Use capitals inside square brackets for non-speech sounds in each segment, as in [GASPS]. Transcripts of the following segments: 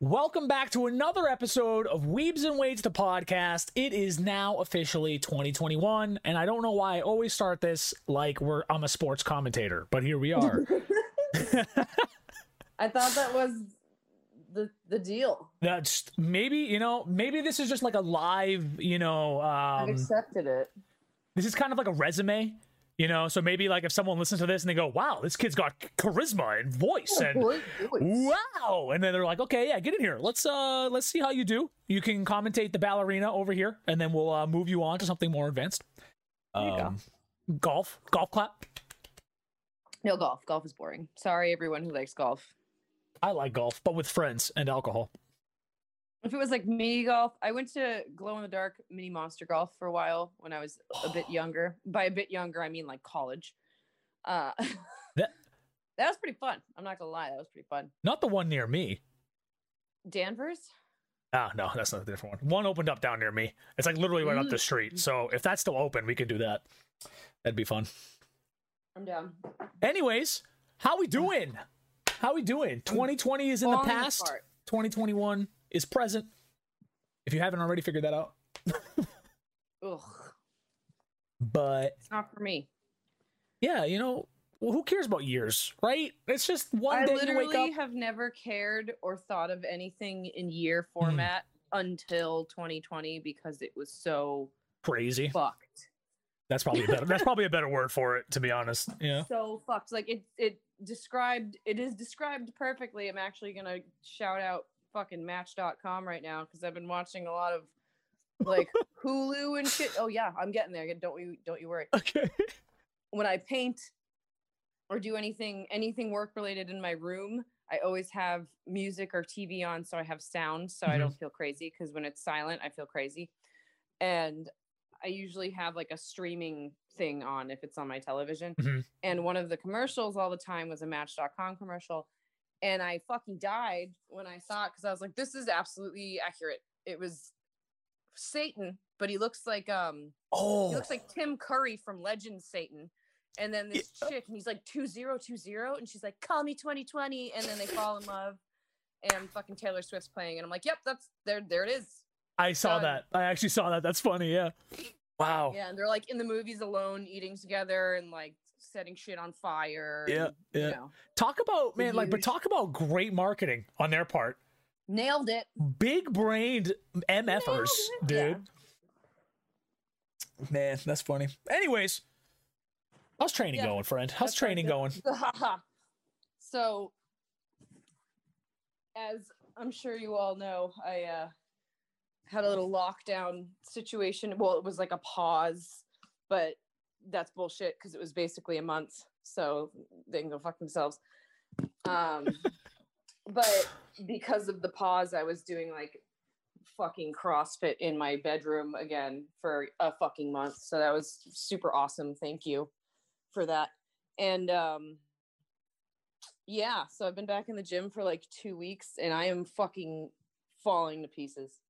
Welcome back to another episode of Weebs and Weights, the podcast. It is now officially 2021, and I don't know why I always start this like we're I'm a sports commentator, but here we are. [LAUGHS] I thought that was the the deal. That's maybe you know maybe this is just like a live you know I've um, accepted it. this is kind of like a resume, you know. So maybe like if someone listens to this and they go, "Wow, this kid's got charisma and voice," and Boy, wow and then they're like okay yeah get in here let's uh let's see how you do you can commentate the ballerina over here and then we'll uh, move you on to something more advanced. Um, golf golf clap No golf. Golf is boring. Sorry, everyone who likes golf. i like golf but with friends and alcohol If it was like mini golf, I went to glow in the dark mini monster golf for a while when I was a bit [GASPS] younger. By a bit younger, I mean like college. Uh, [LAUGHS] That- that was pretty fun. I'm not gonna lie, that was pretty fun. not the one near me Danvers. ah no that's not a different one one opened up down near me it's like literally right up the street so if that's still open we could do that that'd be fun I'm down. anyways how we doing how we doing 2020 is in the past apart. 2021 is present if you haven't already figured that out Ugh, but it's not for me. yeah, you know, well, who cares about years, right? It's just one I day you wake literally up. have never cared or thought of anything in year Hmm. format until 2020 because it was so Crazy. fucked. That's probably a better. that's probably a better word for it, to be honest. Yeah. So fucked. Like it it described it is described perfectly. I'm actually gonna shout out fucking match.com right now because I've been watching a lot of like [LAUGHS] Hulu and shit. Oh yeah, I'm getting there. Don't you don't you worry. Okay. when I paint or do anything anything work related in my room, I always have music or TV on so I have sound so I Mhm. don't feel crazy because when it's silent I feel crazy. And I usually have like a streaming thing on if it's on my television. Mhm. And one of the commercials all the time was a match.com commercial. And I fucking died when I saw it because I was like, this is absolutely accurate. It was Satan, but he looks like um Oh. he looks like Tim Curry from Legend Satan. And then this chick, and he's like 2020, and she's like, call me 2020. And then they fall in love. And fucking Taylor Swift's playing. And I'm like, yep, that's there, there it is. I saw that. I actually saw that. That's funny. Yeah. Wow. Yeah. And they're like in the movies alone, eating together and like setting shit on fire. Yeah, and, yeah. You know, Talk about man, like, but talk about great marketing on their part. nailed it. Big brained MFers, dude. yeah. Man, that's funny. Anyways, how's training Yeah, going, friend? How's that's training did. going? [LAUGHS] so, as I'm sure you all know, I uh, had a little lockdown situation. Well, it was like a pause, but that's bullshit because it was basically a month. So they can go fuck themselves. Um, [LAUGHS] but because of the pause, I was doing like fucking CrossFit in my bedroom again for a fucking month. So that was super awesome. Thank you for that. And um yeah, so I've been back in the gym for like 2 weeks and I am fucking falling to pieces.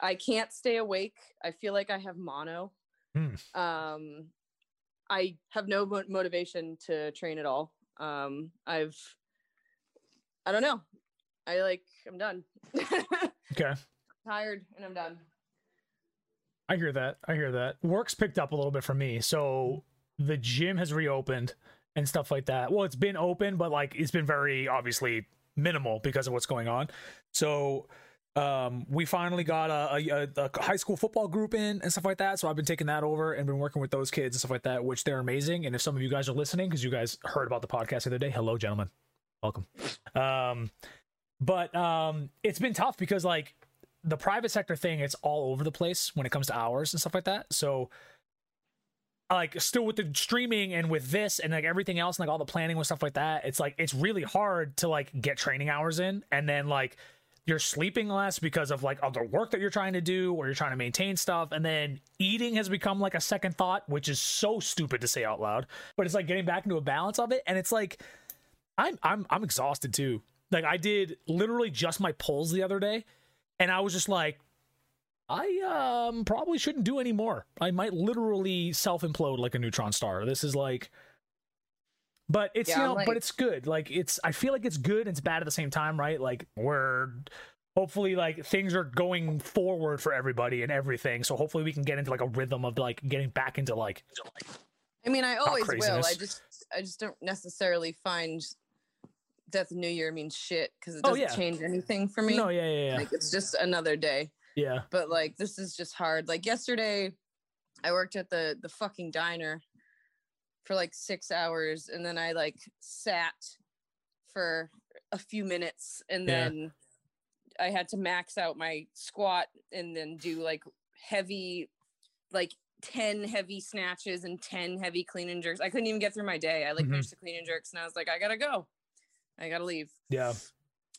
I can't stay awake. I feel like I have mono. Hmm. Um I have no mo- motivation to train at all. Um I've I don't know. I like I'm done. [LAUGHS] Okay. Tired and I'm done. I hear that. I hear that. Work's picked up a little bit for me. So the gym has reopened and stuff like that. Well, it's been open, but like it's been very obviously minimal because of what's going on. So um we finally got a, a, a, high school football group in and stuff like that. So i've been taking that over and been working with those kids and stuff like that which they're amazing. And if some of you guys are listening because you guys heard about the podcast the other day hello gentlemen. Welcome. Um but um it's been tough because like the private sector thing it's all over the place when it comes to hours and stuff like that. So like still with the streaming and with this and like everything else and like all the planning with stuff like that it's like it's really hard to like get training hours in. And then like you're sleeping less because of like other work that you're trying to do or you're trying to maintain stuff. And then eating has become like a second thought which is so stupid to say out loud. But it's like getting back into a balance of it. And it's like i'm i'm i'm exhausted too. Like i did literally just my pulls the other day. And i was just like i um probably shouldn't do any more. I might literally self implode like a neutron star. This is like but it's Yeah, you know like- but it's good like it's i feel like it's good and it's bad at the same time right like we're hopefully like things are going forward for everybody and everything. So hopefully we can get into like a rhythm of like getting back into like I mean, I always will. I just, I just don't necessarily find that the new year means shit because it Oh, doesn't yeah. change anything for me. no, yeah, yeah, yeah, Like it's just another day. yeah. But like this is just hard. Like yesterday, I worked at the the fucking diner for like six hours, and then I like sat for a few minutes, and Yeah. then I had to max out my squat, and then do like heavy, like. 10 heavy snatches and 10 heavy clean and jerks. I couldn't even get through my day. I like Mhm. finished the clean and jerks and I was like, I gotta go. I gotta leave. Yeah.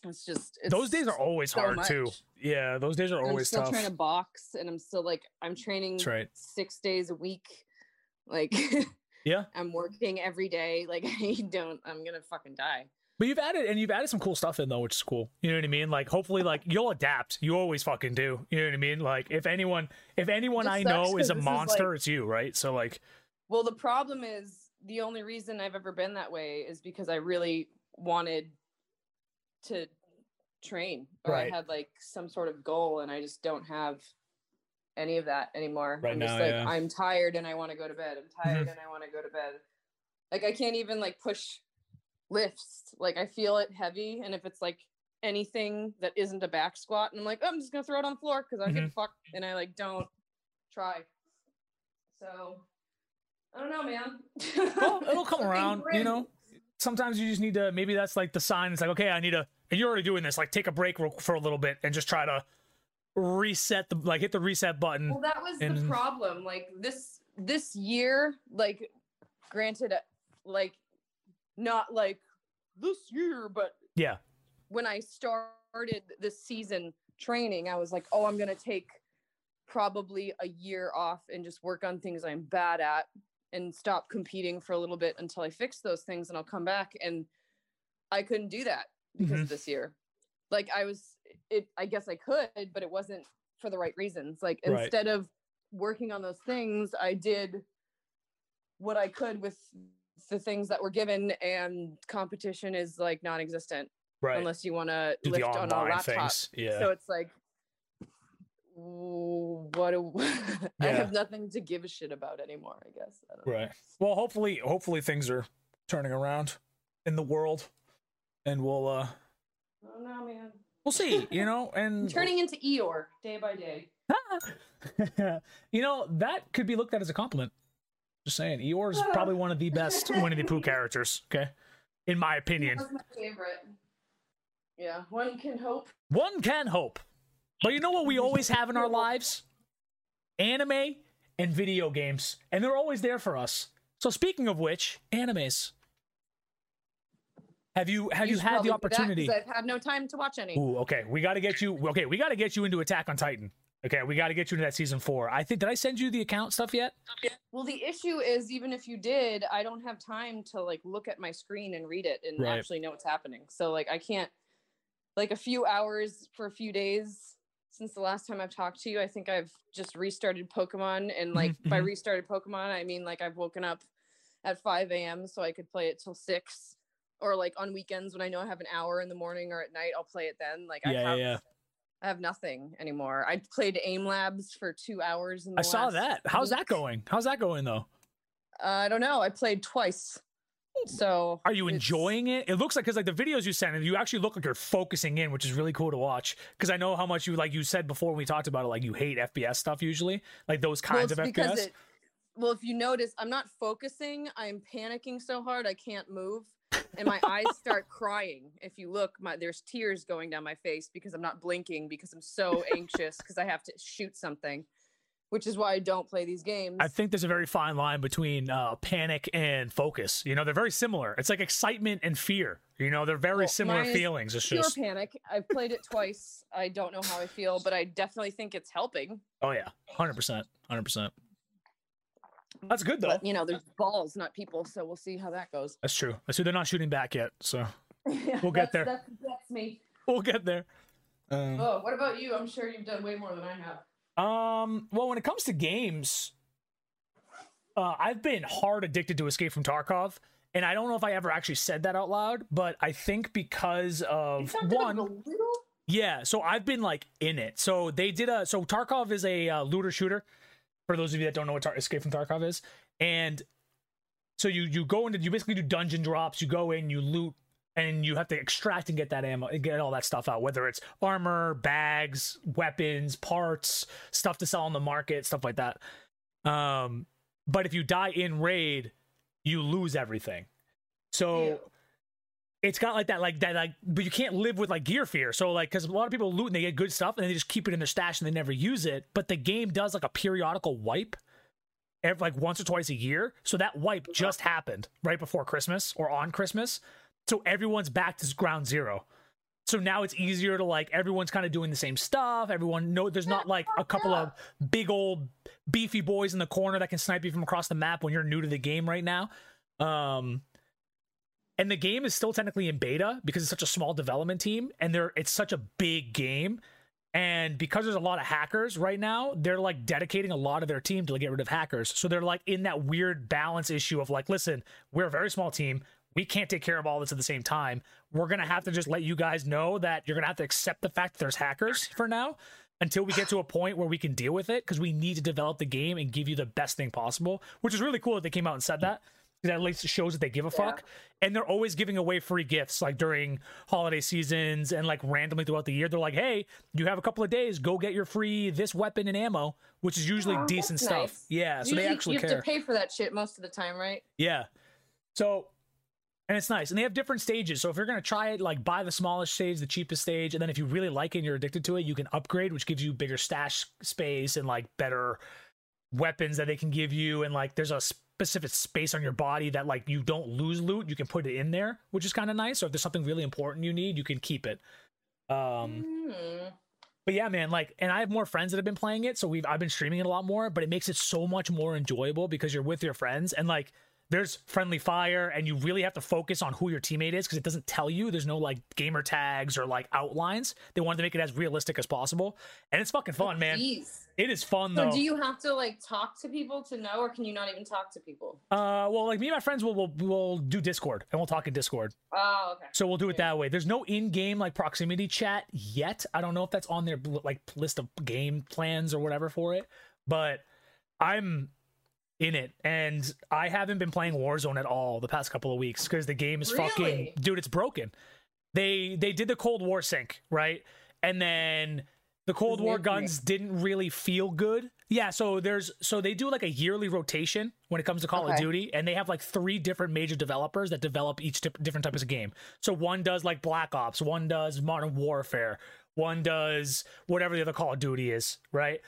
It's just it's those days are always so hard too. Yeah, those days are and I'm still tough. trying to box, and I'm still like I'm training right. six days a week. Like [LAUGHS] Yeah. I'm working every day. Like [LAUGHS] I don't. I'm gonna fucking die. But you've added and you've added some cool stuff in though, which is cool. You know what I mean? Like hopefully like [LAUGHS] you'll adapt. You always fucking do. You know what I mean? Like if anyone if anyone I know is a this is, monster, like- it's you, right? So like Well, the problem is the only reason I've ever been that way is because I really wanted to train, or Right. I had like some sort of goal, and I just don't have any of that anymore. Right I'm just now, like yeah. Mm-hmm. I'm tired and I want to go to bed. I'm tired and I want to go to bed. Like I can't even like push lifts. Like I feel it heavy, and if it's like anything that isn't a back squat, and I'm like, oh, I'm just gonna throw it on the floor because I Mm-hmm. can fuck, and I like don't try. So I don't know, man. [LAUGHS] well, it'll come around, you know. Sometimes you just need to maybe that's like the sign. It's like, okay, I need to and you're already doing this, like take a break for a little bit and just try to reset the like hit the reset button. Well, that was the problem. Like this this year, like granted, uh, like not like this year, but Yeah. when I started this season training, I was like, oh, I'm gonna take probably a year off and just work on things I'm bad at and stop competing for a little bit until I fix those things and I'll come back. And I couldn't do that because Mhm. of this year. Like I was it I guess I could, but it wasn't for the right reasons. Like Right. instead of working on those things, I did what I could with the things that were given and competition is like non-existent Right. unless you want to lift on a laptop. things. Yeah. So it's like, what? Do, [LAUGHS] I have nothing to give a shit about anymore. I guess. I don't know. Right. Well, hopefully, hopefully things are turning around in the world, and we'll uh Man. we'll see. You know, [LAUGHS] and turning into Eeyore day by day. [LAUGHS] you know that could be looked at as a compliment. Just saying, Eeyore is probably one of the best [LAUGHS] Winnie the Pooh characters. Okay, in my opinion, my favorite. Yeah, one can hope. one can hope. But you know what we always have in our lives? Anime and video games, and they're always there for us. So speaking of which, animes. Have you have you, should had the probably do that 'cause opportunity? I've had no time to watch any. Ooh, okay. We got to get you. Okay, we got to get you into Attack on Titan. Okay, we got to get you into that season four. I think. Did I send you the account stuff yet? Well, the issue is even if you did, I don't have time to like look at my screen and read it and Right. actually know what's happening. So like I can't like a few hours for a few days since the last time I've talked to you. I think I've just restarted Pokemon and like by [LAUGHS] restarted Pokemon, I mean like I've woken up at 5 a.m. so I could play it till six. Or like on weekends when I know I have an hour in the morning or at night, I'll play it then. Like I Yeah, have yeah. I have nothing anymore. I played Aim Labs for two hours. In the I saw that. How's that going? How's that going though? Uh, I don't know. I played twice. So Are you enjoying it? It looks like because like the videos you sent, and you actually look like you're focusing in, which is really cool to watch. Because I know how much you like you said before when we talked about it, like you hate FPS stuff usually, like those kinds it's of FPS. It, well, if you notice, I'm not focusing. I'm panicking so hard I can't move, and my eyes [LAUGHS] start crying. If you look, my there's tears going down my face because I'm not blinking because I'm so anxious because I have to shoot something, which is why I don't play these games. I think there's a very fine line between uh, panic and focus. You know, they're very similar. It's like excitement and fear. You know, they're very Well, similar feelings. It's Pure just, panic. I've played it twice. I don't know how I feel, but I definitely think it's helping. oh yeah, hundred percent, hundred percent. That's good though. But you know, there's balls, not people, so we'll see how that goes. That's true. I see They're not shooting back yet, so [LAUGHS] Yeah, We'll get that's- there. That's, that's me. we'll get there. Um, Oh, what about you? I'm sure you've done way more than I have. Um, well, when it comes to games, uh, I've been hard addicted to Escape from Tarkov, and I don't know if I ever actually said that out loud, but I think because of You talked about it one, Yeah, so I've been like in it. So they did a so Tarkov is a uh, looter shooter. For those of you that don't know what Tar- Escape from Tarkov is, and so you you go into you basically do dungeon drops. You go in, you loot, and you have to extract and get that ammo and get all that stuff out. Whether it's armor, bags, weapons, parts, stuff to sell on the market, stuff like that. Um, but if you die in raid, you lose everything. So. It's got like that, like that, like, but you can't live with like gear fear. So like, because a lot of people loot and they get good stuff and they just keep it in their stash and they never use it. But the game does like a periodical wipe, every, like once or twice a year. So that wipe just happened right before Christmas or on Christmas. So everyone's back to ground zero. So now it's easier to like everyone's kind of doing the same stuff. Everyone know there's not like a couple of big old beefy boys in the corner that can snipe you from across the map when you're new to the game right now. Um and the game is still technically in beta because it's such a small development team and they're it's such a big game. And because there's a lot of hackers right now they're like dedicating a lot of their team to get rid of hackers. So they're like in that weird balance issue of like listen we're a very small team. We can't take care of all this at the same time. We're gonna have to just let you guys know that you're gonna have to accept the fact that there's hackers for now until we get to a point where we can deal with it because we need to develop the game and give you the best thing possible which is really cool that they came out and said that because at least it shows that they give a Yeah. fuck. And they're always giving away free gifts like during holiday seasons and like randomly throughout the year. They're like hey you have a couple of days go get your free this weapon and ammo which is usually Oh, decent that's stuff. Nice. yeah so Usually they actually you have care. to pay for that shit most of the time, right? yeah. So and it's nice. And they have different stages. So if you're going to try it like buy the smallest stage the cheapest stage and then if you really like it and you're addicted to it you can upgrade which gives you bigger stash space and like better weapons that they can give you. And like there's a specific space on your body that like you don't lose loot you can put it in there which is kind of nice so if there's something really important you need you can keep it um Hmm. but yeah man like and i have more friends that have been playing it so we've i've been streaming it a lot more but it makes it so much more enjoyable because you're with your friends and like there's friendly fire and you really have to focus on who your teammate is because it doesn't tell you there's no like gamer tags or like outlines they wanted to make it as realistic as possible and it's fucking fun man it is fun So though do you have to like talk to people to know, or can you not even talk to people? uh well like me and my friends will will will do discord and we'll talk in discord Oh, okay. So we'll do it that way. There's no in-game like proximity chat yet. I don't know if that's on their like list of game plans or whatever for it, but I'm in it and I haven't been playing Warzone at all the past couple of weeks because the game is fucking dude, it's broken. They they did the Cold War sync, right? And then the Cold War guns didn't really feel good. Yeah, so there's so they do like a yearly rotation when it comes to Call of Duty, and they have like three different major developers that develop each dip- different types of game. So one does like Black Ops, one does Modern Warfare, one does whatever the other Call of Duty is, right?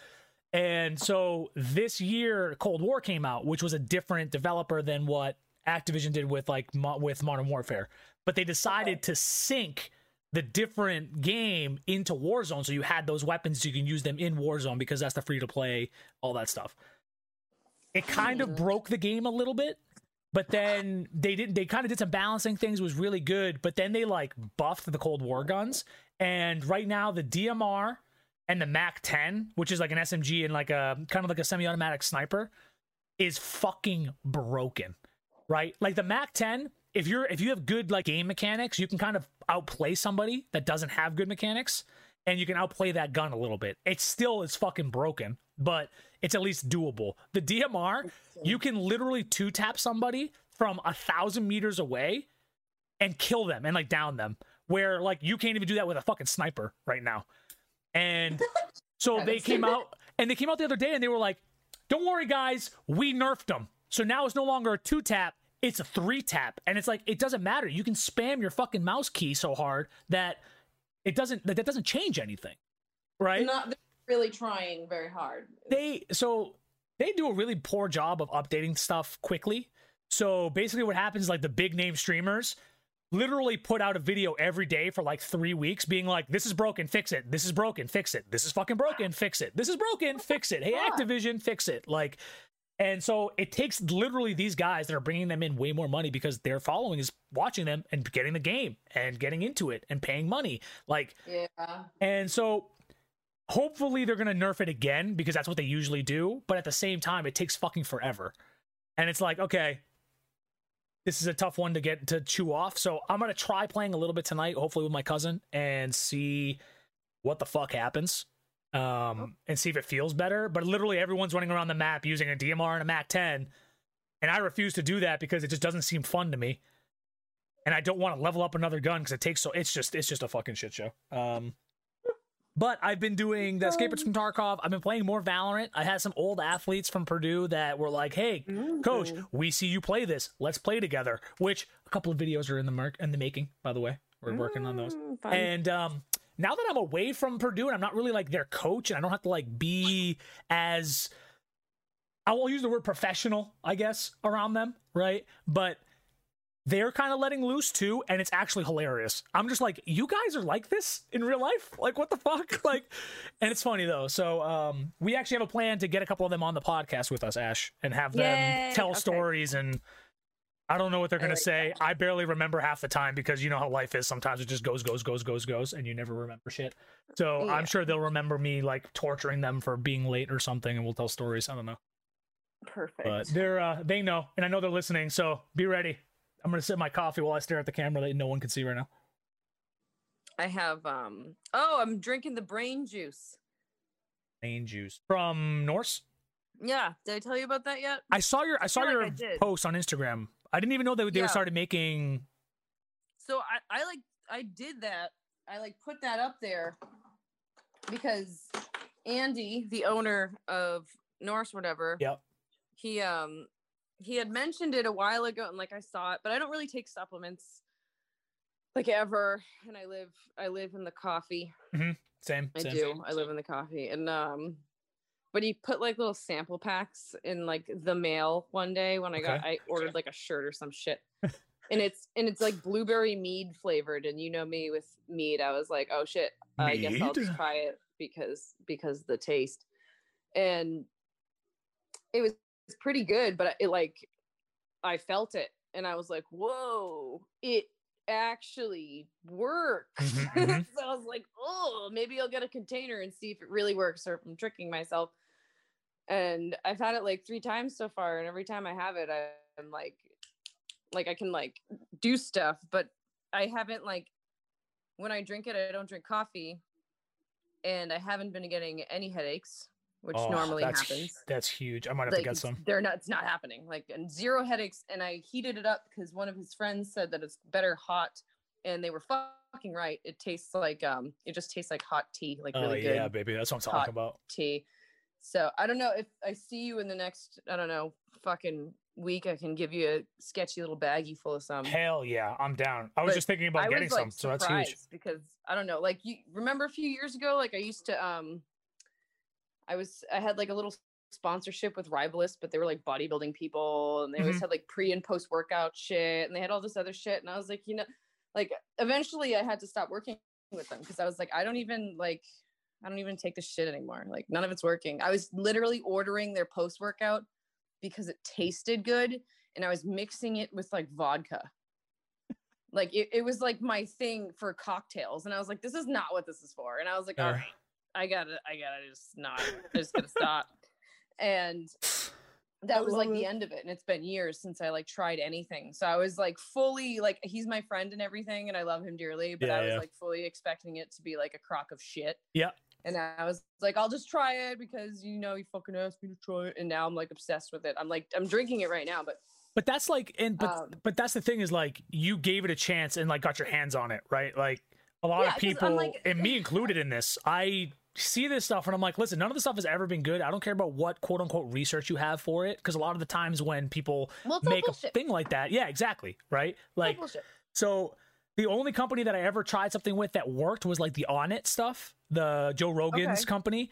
And so this year, Cold War came out, which was a different developer than what Activision did with like mo- with Modern Warfare. But they decided to sync the different game into Warzone, so you had those weapons, so you can use them in Warzone because that's the free to play, all that stuff. It kind of Hmm. broke the game a little bit, but then they didn't. They kind of did some balancing things, was really good. But then they like buffed the Cold War guns, and right now the DMR and the Mac 10, which is like an SMG and like a kind of like a semi-automatic sniper, is fucking broken. Right? Like the Mac 10, if you're if you have good like game mechanics, you can kind of outplay somebody that doesn't have good mechanics and you can outplay that gun a little bit. It still is fucking broken, but it's at least doable. The DMR, you can literally two tap somebody from a thousand meters away and kill them and like down them. Where like you can't even do that with a fucking sniper right now. And [LAUGHS] so they came out and they came out the other day and they were like, "Don't worry, guys, we nerfed them. So now it's no longer a two tap." It's a three tap, and it's like it doesn't matter. You can spam your fucking mouse key so hard that it doesn't that, that doesn't change anything, right? Not really trying very hard. they so they do a really poor job of updating stuff quickly. So basically, what happens is like the big name streamers literally put out a video every day for like three weeks, being like, "This is broken, fix it. This is broken, fix it. This is fucking broken, fix it. This is broken, fix it. Hey, Activision, fix it." Like, and so it takes literally these guys that are bringing them in way more money because their following is watching them and getting the game and getting into it and paying money. Like, Yeah. and so hopefully they're going to nerf it again because that's what they usually do. But at the same time, it takes fucking forever. And it's like, okay, this is a tough one to get to chew off. So I'm going to try playing a little bit tonight, hopefully with my cousin, and see what the fuck happens um, and see if it feels better. But literally, everyone's running around the map using a DMR and a MAC 10, and I refuse to do that because it just doesn't seem fun to me. And I don't want to level up another gun because it takes so. It's just it's just a fucking shit show. Um, but I've been doing the escapers from Tarkov. I've been playing more Valorant. I had some old athletes from Purdue that were like, "Hey, coach, we see you play this. Let's play together." Which a couple of videos are in the mark in the making, by the way. We're working on those. Mm, fun. And um, now that I'm away from Purdue and I'm not really like their coach, and I don't have to like be as I will use the word professional, I guess, around them, right? But they're kind of letting loose too, and it's actually hilarious. I'm just like, you guys are like this in real life? Like, what the fuck? [LAUGHS] Like, and it's funny though. So, um, we actually have a plan to get a couple of them on the podcast with us, Ash, and have them Yay, tell okay. stories and. I don't know what they're gonna like say. I barely remember half the time because you know how life is. Sometimes it just goes, goes, goes, goes, goes, and you never remember shit. So Yeah. I'm sure they'll remember me like torturing them for being late or something, and we'll tell stories. I don't know, Perfect. but they're uh, they know, and I know they're listening. So be ready. I'm gonna sip my coffee while I stare at the camera that no one can see right now. I have um oh, I'm drinking the brain juice. Brain juice from Norse. Yeah, did I tell you about that yet? I saw your I saw feel like your post on Instagram. I didn't even know that they Yeah. started making. So I, I like I did that. I like put that up there because Andy, the owner of Norse, whatever, Yep. he um he had mentioned it a while ago and like I saw it, but I don't really take supplements like ever. And I live I live in the coffee. Same. I same. do. I live in the coffee. And um but he put like little sample packs in like the mail one day when I got Okay. I ordered [LAUGHS] like a shirt or some shit. and it's and it's like blueberry mead flavored and you know me with mead I was like, "Oh shit, I guess I'll just try it because because the taste." And it was it's pretty good, but it like I felt it and I was like, "Whoa, it actually works." Mhm, [LAUGHS] mhm. so I was like, "Oh, maybe I'll get a container and see if it really works or if I'm tricking myself." And I've had it like 3 times so far and every time I have it I'm like like I can like do stuff, but I haven't like when I drink it, I don't drink coffee, and I haven't been getting any headaches, which Oh, normally that's, happens. That's huge. I might have to get some. they're not. It's not happening. Like and zero headaches, and I heated it up because one of his friends said that it's better hot, and they were fucking right. It tastes like um, it just tastes like hot tea, like Oh really good yeah, baby. That's what I'm hot talking about. tea. So I don't know if I see you in the next, I don't know, fucking week. I can give you a sketchy little baggie full of some. Hell yeah, I'm down. I was But just thinking about I getting was some, so that's huge. because I don't know, like you remember a few years ago, like I used to um I was I had like a little sponsorship with Rivalus, but they were like bodybuilding people and they always Mhm. had like pre and post workout shit and they had all this other shit. And I was like, you know, like eventually I had to stop working with them because I was like, I don't even like I don't even take this shit anymore. Like none of it's working. I was literally ordering their post workout because it tasted good and I was mixing it with like vodka. Like it, it was like my thing for cocktails. And I was like, this is not what this is for. And I was like, all right, I gotta, I gotta just not, [LAUGHS] I just gotta stop. And that I was like love the end of it. And it's been years since I like tried anything. So I was like fully like he's my friend and everything, and I love him dearly, but Yeah, I was yeah. like fully expecting it to be like a crock of shit. Yeah. And I was like, I'll just try it because you know you fucking asked me to try it. And now I'm like obsessed with it. I'm like, I'm drinking it right now, but But that's like, and but Um, but that's the thing is like you gave it a chance and like got your hands on it, right? Like a lot Yeah, of 'cause I'm people, like- and me [LAUGHS] included in this, I see this stuff and I'm like, listen, none of this stuff has ever been good. I don't care about what quote unquote research you have for it, because a lot of the times when people well, make a thing like that, yeah, exactly, right? Like. So the only company that I ever tried something with that worked was like the Onnit stuff, the Joe Rogan's Okay. company.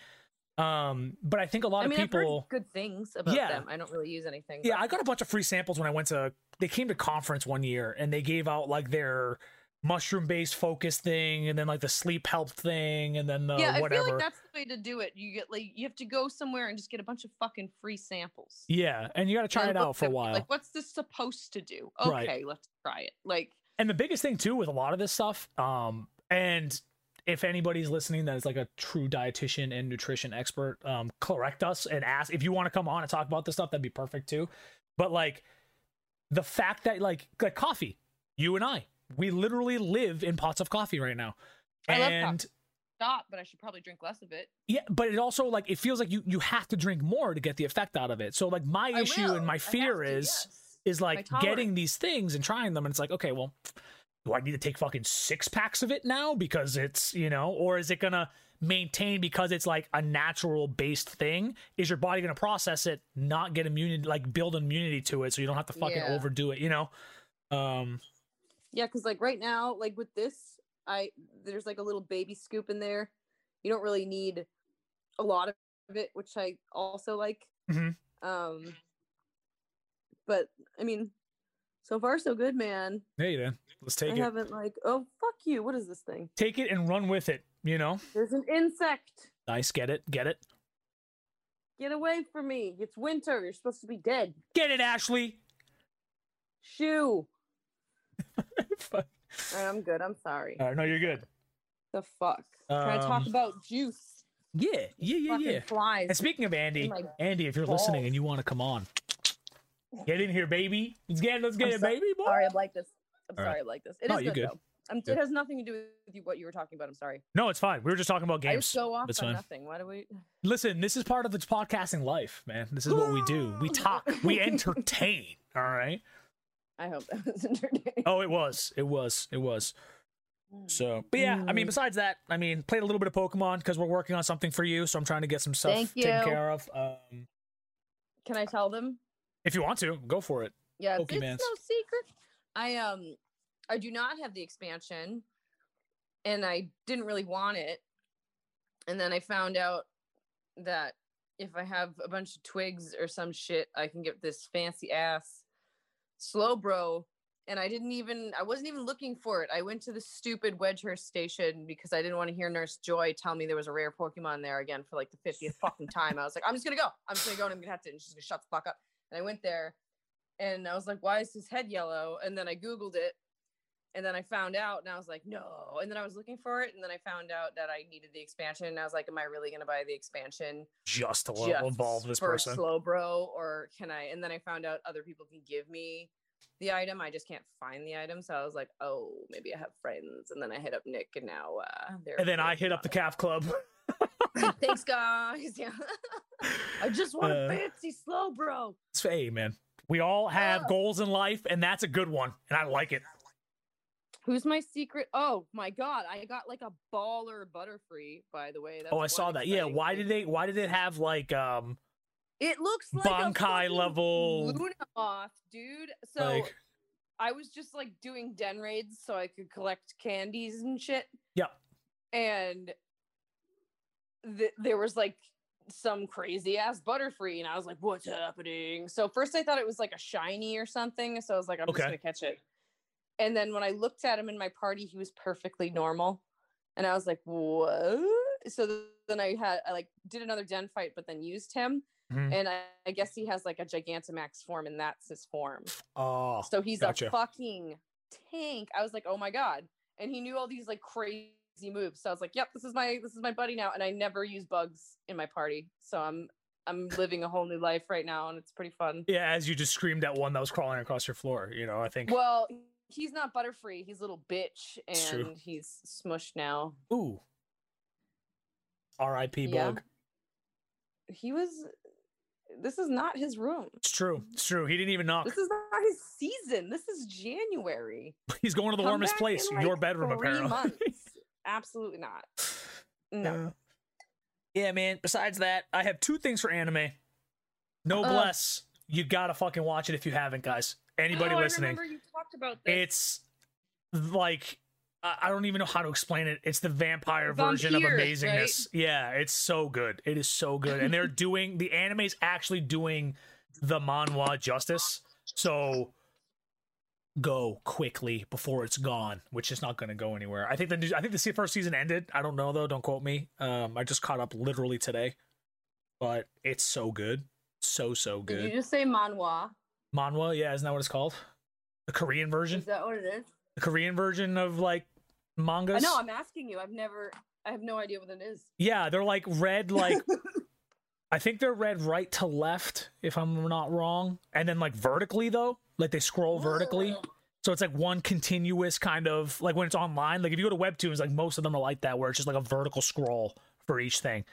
Um, but I think a lot I mean, of people. good things about Yeah. them. I don't really use anything. Yeah, but- I got a bunch of free samples when I went to. They came to conference one year and they gave out like their mushroom based focus thing, and then like the sleep help thing, and then the yeah, I feel like that's the way to do it. You get like you have to go somewhere and just get a bunch of fucking free samples. yeah, and you got to try And it out for a while. Like, what's this supposed to do? Right. Okay, let's try it. Like, and the biggest thing too with a lot of this stuff um and if anybody's listening that is like a true dietitian and nutrition expert um correct us and ask if you want to come on and talk about this stuff that'd be perfect too but like the fact that like like coffee you and i we literally live in pots of coffee right now I love and stop, but I should probably drink less of it. Yeah, but it also like it feels like you you have to drink more to get the effect out of it. So like my I issue will. and my fear to, is yes. is like getting these things and trying them and it's like okay well do i need to take fucking six packs of it now because it's you know or is it gonna maintain because it's like a natural based thing is your body gonna process it not get immunity like build immunity to it so you don't have to fucking Yeah. overdo it you know um Yeah, because like right now, like with this, I there's like a little baby scoop in there. You don't really need a lot of it, which I also like. Mhm. Um, but I mean, so far so good, man. hey then let's take I it I haven't like, oh fuck you, what is this thing? take it and run with it you know There's an insect. nice get it get it Get away from me! It's winter. You're supposed to be dead. get it ashley Shoo. [LAUGHS] Fuck. Right, I'm good. I'm sorry. Right, no you're good The fuck. Can I talk Um, about juice? yeah yeah yeah Fucking yeah flies. And speaking of Andy, Andy, if you're listening and you want to come on, get in here, baby. Let's get let's get I'm it, so- baby. Boy. Sorry, I like this. I'm All right. sorry, I like this. It is No, you're good, good. though. Um, it has nothing to do with you, what you were talking about. I'm sorry. No, it's fine. We were just talking about I games. just go off That's on fine. nothing. Why do we? Listen, this is part of the podcasting life, man. This is what we do. We [LAUGHS] talk. We [LAUGHS] entertain. All right. I hope that was [LAUGHS] entertaining. Oh, it was. It was. It was. So, but yeah, I mean, Mm. besides that, I mean, played a little bit of Pokemon because we're working on something for you. So I'm trying to get some stuff taken care of. Um, Can I tell them? if you want to, go for it. Yeah, it's, Pokemans. it's no secret. I um, I do not have the expansion, and I didn't really want it. And then I found out that if I have a bunch of twigs or some shit, I can get this fancy ass Slowbro. And I didn't even, I wasn't even looking for it. I went to the stupid Wedgehurst station because I didn't want to hear Nurse Joy tell me there was a rare Pokemon there again for like the 50th fucking time. I was like, I'm just gonna go. I'm just gonna go and I'm gonna have to, and she's gonna shut the fuck up. And I went there and I was like, why is his head yellow? And then I Googled it and then I found out and I was like, no. And then I was looking for it and then I found out that I needed the expansion. And I was like, am I really going to buy the expansion Just to just involve this for person. slow bro or can I? And then I found out other people can give me the item. I just can't find the item. So I was like, oh, maybe I have friends. And then I hit up Nick and now uh, they're. And then I hit up the calf club. [LAUGHS] Thanks, guys. Yeah. [LAUGHS] I just want Uh, a fancy Slowbro. Hey, man. We all have Oh. goals in life, and that's a good one, and I like it. Who's my secret? Oh my god, I got like a baller butterfree, by the way. That's oh, I saw that. Yeah, why thing. did they? Why did it have like um It looks like fucking level- Luna moth, dude. So like? I was just like doing den raids so I could collect candies and shit, Yeah, and th- there was like some crazy ass butterfree, and I was like, "What's happening?" So first I thought it was like a shiny or something, so I was like, "I'm Okay. just gonna catch it." And then when I looked at him in my party, he was perfectly normal, and I was like, "What?" So then I had I like did another den fight, but then used him, Mhm. and I, I guess he has like a Gigantamax form, and that's his form. Oh, So he's gotcha. a fucking tank. I was like, oh my god. And he knew all these like crazy moves. So I was like, yep, this is my this is my buddy now. And I never use bugs in my party. So I'm I'm living a whole new life right now and it's pretty fun. yeah. As you just screamed at one that was crawling across your floor, you know, I think. Well, he's not butterfree. He's a little bitch and he's smushed now. Ooh. R.I.P. Yeah. Bug. He was this is not his room. It's true. It's true. He didn't even knock. This is not his season. This is January. [LAUGHS] He's going to the Come warmest place, in, your like, bedroom, apparently. months. [LAUGHS] Absolutely not. [SIGHS] No. Uh, yeah, man. Besides that, I have two things for anime. No Uh. bless. You gotta fucking watch it if you haven't, guys. Anybody Oh, listening? you about this. It's like I don't even know how to explain it. It's the vampire version of amazingness. Yeah, it's so good. It is so good, and they're [LAUGHS] doing the anime's actually doing the manhwa justice. So go quickly before it's gone, which is not going to go anywhere. I think the I think the first season ended. I don't know though. Don't quote me. Um, I just caught up literally today, but it's so good, so so good. Did you just say manhwa? Manhwa, yeah, isn't that what it's called? The Korean version Is that what it is? the Korean version of like I mangas. know. I'm asking you. I've never. I have no idea what it is. yeah, they're like red, like [LAUGHS] I think they're red right to left, if I'm not wrong, and then like vertically though, like they scroll vertically. So it's like one continuous kind of like when it's online. Like if you go to webtoons, like most of them are like that, where it's just like a vertical scroll for each thing.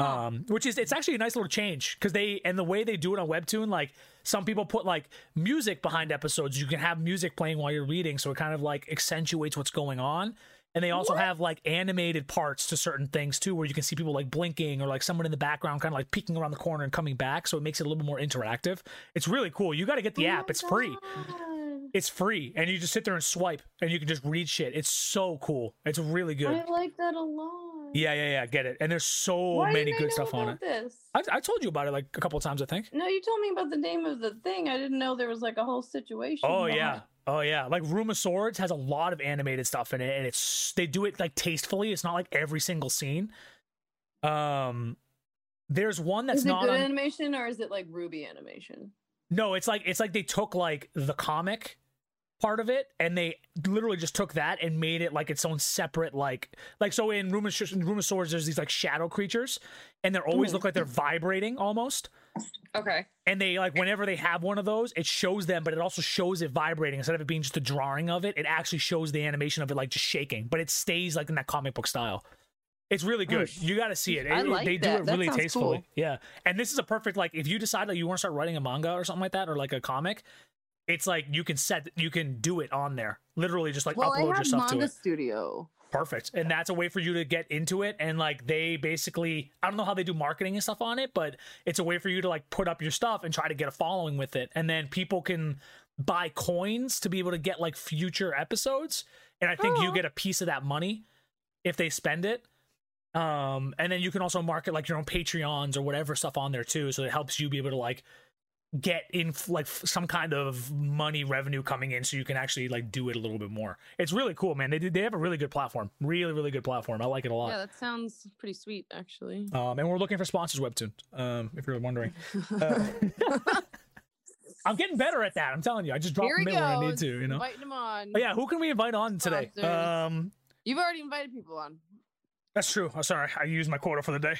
Um, which is it's actually a nice little change because they and the way they do it on webtoon, like some people put like music behind episodes. You can have music playing while you're reading, so it kind of like accentuates what's going on. And they also What? have like animated parts to certain things too, where you can see people like blinking or like someone in the background kind of like peeking around the corner and coming back. So it makes it a little bit more interactive. It's really cool. You got to get the Oh app. It's free. It's free, and you just sit there and swipe, and you can just read shit. It's so cool. It's really good. I like that a lot. Yeah, yeah, yeah. Get it. And there's so Why many good stuff on it. This? I, I told you about it like a couple of times, I think. No, you told me about the name of the thing. I didn't know there was like a whole situation. Oh yeah. it. Oh yeah. Like Room of Swords has a lot of animated stuff in it, and it's they do it like tastefully. It's not like every single scene. Um, there's one that's is it not good on. animation or is it like Ruby animation? No, it's like it's like they took like the comic part of it and they literally just took that and made it like its own separate like like so in Room of, in Room of Swords there's these like shadow creatures and they're always Mhm. look like they're vibrating almost Okay. and they like whenever they have one of those it shows them but it also shows it vibrating instead of it being just a drawing of it it actually shows the animation of it like just shaking but it stays like in that comic book style it's really good sh- you got to see it, I It- like they do that. it That really tastefully cool. yeah and this is a perfect like if you decide that you want to start writing a manga or something like that or like a comic it's like you can set you can do it on there. Literally just like well, upload I your have stuff to it. Studio. perfect. And that's a way for you to get into it. And like they basically i don't know how they do marketing and stuff on it but it's a way for you to like put up your stuff and try to get a following with it. And then people can buy coins to be able to get like future episodes. And i think you Oh. get a piece of that money if they spend it. Um and then you can also market like your own patreons or whatever stuff on there too. So it helps you be able to like get in like some kind of money revenue coming in so you can actually like do it a little bit more it's really cool man they they have a really good platform really really good platform i like it a lot Yeah, that sounds pretty sweet, actually. um and we're looking for sponsors webtoon um if you're wondering [LAUGHS] uh, i'm getting better at that i'm telling you i just drop Here them in when i need to you know Inviting him on. oh, yeah who can we invite on today Sponsors. um You've already invited people on. That's true. I'm sorry. I used my quota for the day.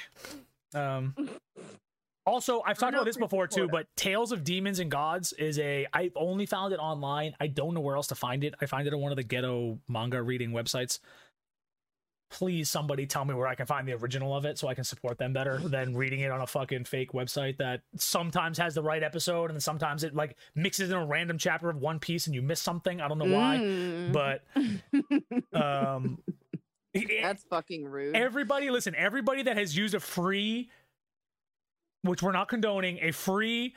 Um, [LAUGHS] also, I've talked no about this before too, but Tales of Demons and Gods is a. I've only found it online. I don't know where else to find it. I find it on one of the ghetto manga reading websites. Please, somebody tell me where I can find the original of it so I can support them better than reading it on a fucking fake website that sometimes has the right episode and sometimes it like mixes in a random chapter of One Piece and you miss something. I don't know why, Mm. but [LAUGHS] um, That's fucking rude. everybody listen everybody that has used a free which we're not condoning a free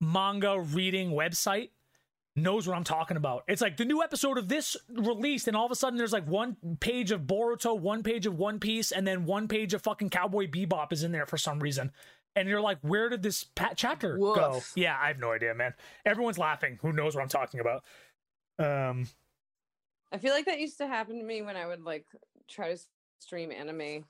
manga reading website knows what i'm talking about. It's like the new episode of this released and all of a sudden there's like one page of boruto one page of one piece and then one page of fucking cowboy bebop is in there for some reason. And you're like where did this pa- chapter go? Yeah i have no idea man. Everyone's laughing. Who knows what i'm talking about? Um I feel like that used to happen to me when I would like try to stream anime.